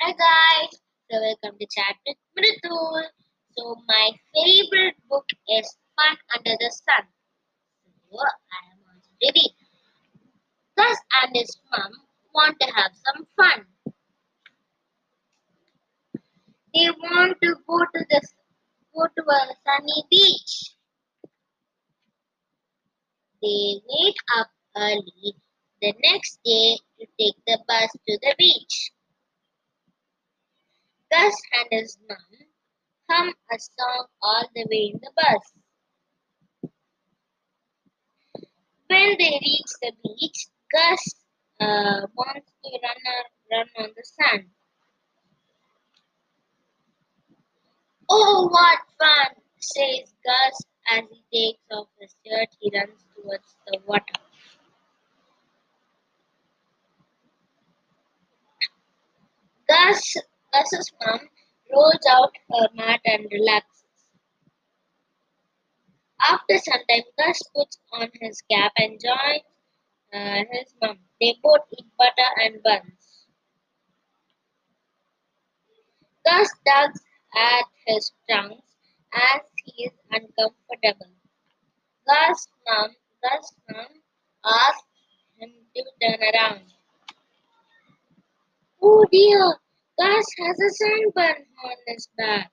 Hi guys, so welcome to Chat with Mritul. So my favorite book is Fun Under the Sun. So I am also ready. Gus and his mom want to have some fun. They want to go to the go to a sunny beach. They wake up early the next day to take the bus to the beach. Gus and his mom hum a song all the way in the bus. When they reach the beach, Gus uh, wants to run, run on the sand. Oh, what fun! says Gus as he takes off his shirt. He runs towards the water. Gus, Gus's mom rolls out her mat and relaxes. After some time, Gus puts on his cap and joins uh, his mom. They both eat butter and buns. Gus tugs at his trunks as he is uncomfortable. Gus' mom, Gus' mom asks him to turn around. Oh dear, Gus has a sunburn on his back.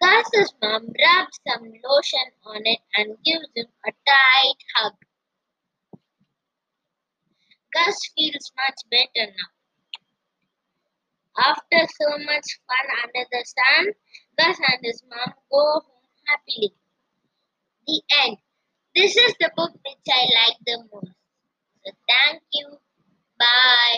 Gus's mom rubs some lotion on it and gives him a tight hug. Gus feels much better now. After so much fun under the sun, Gus and his mom go home happily. The end. This is the book which I like the most. So thank you. Bye.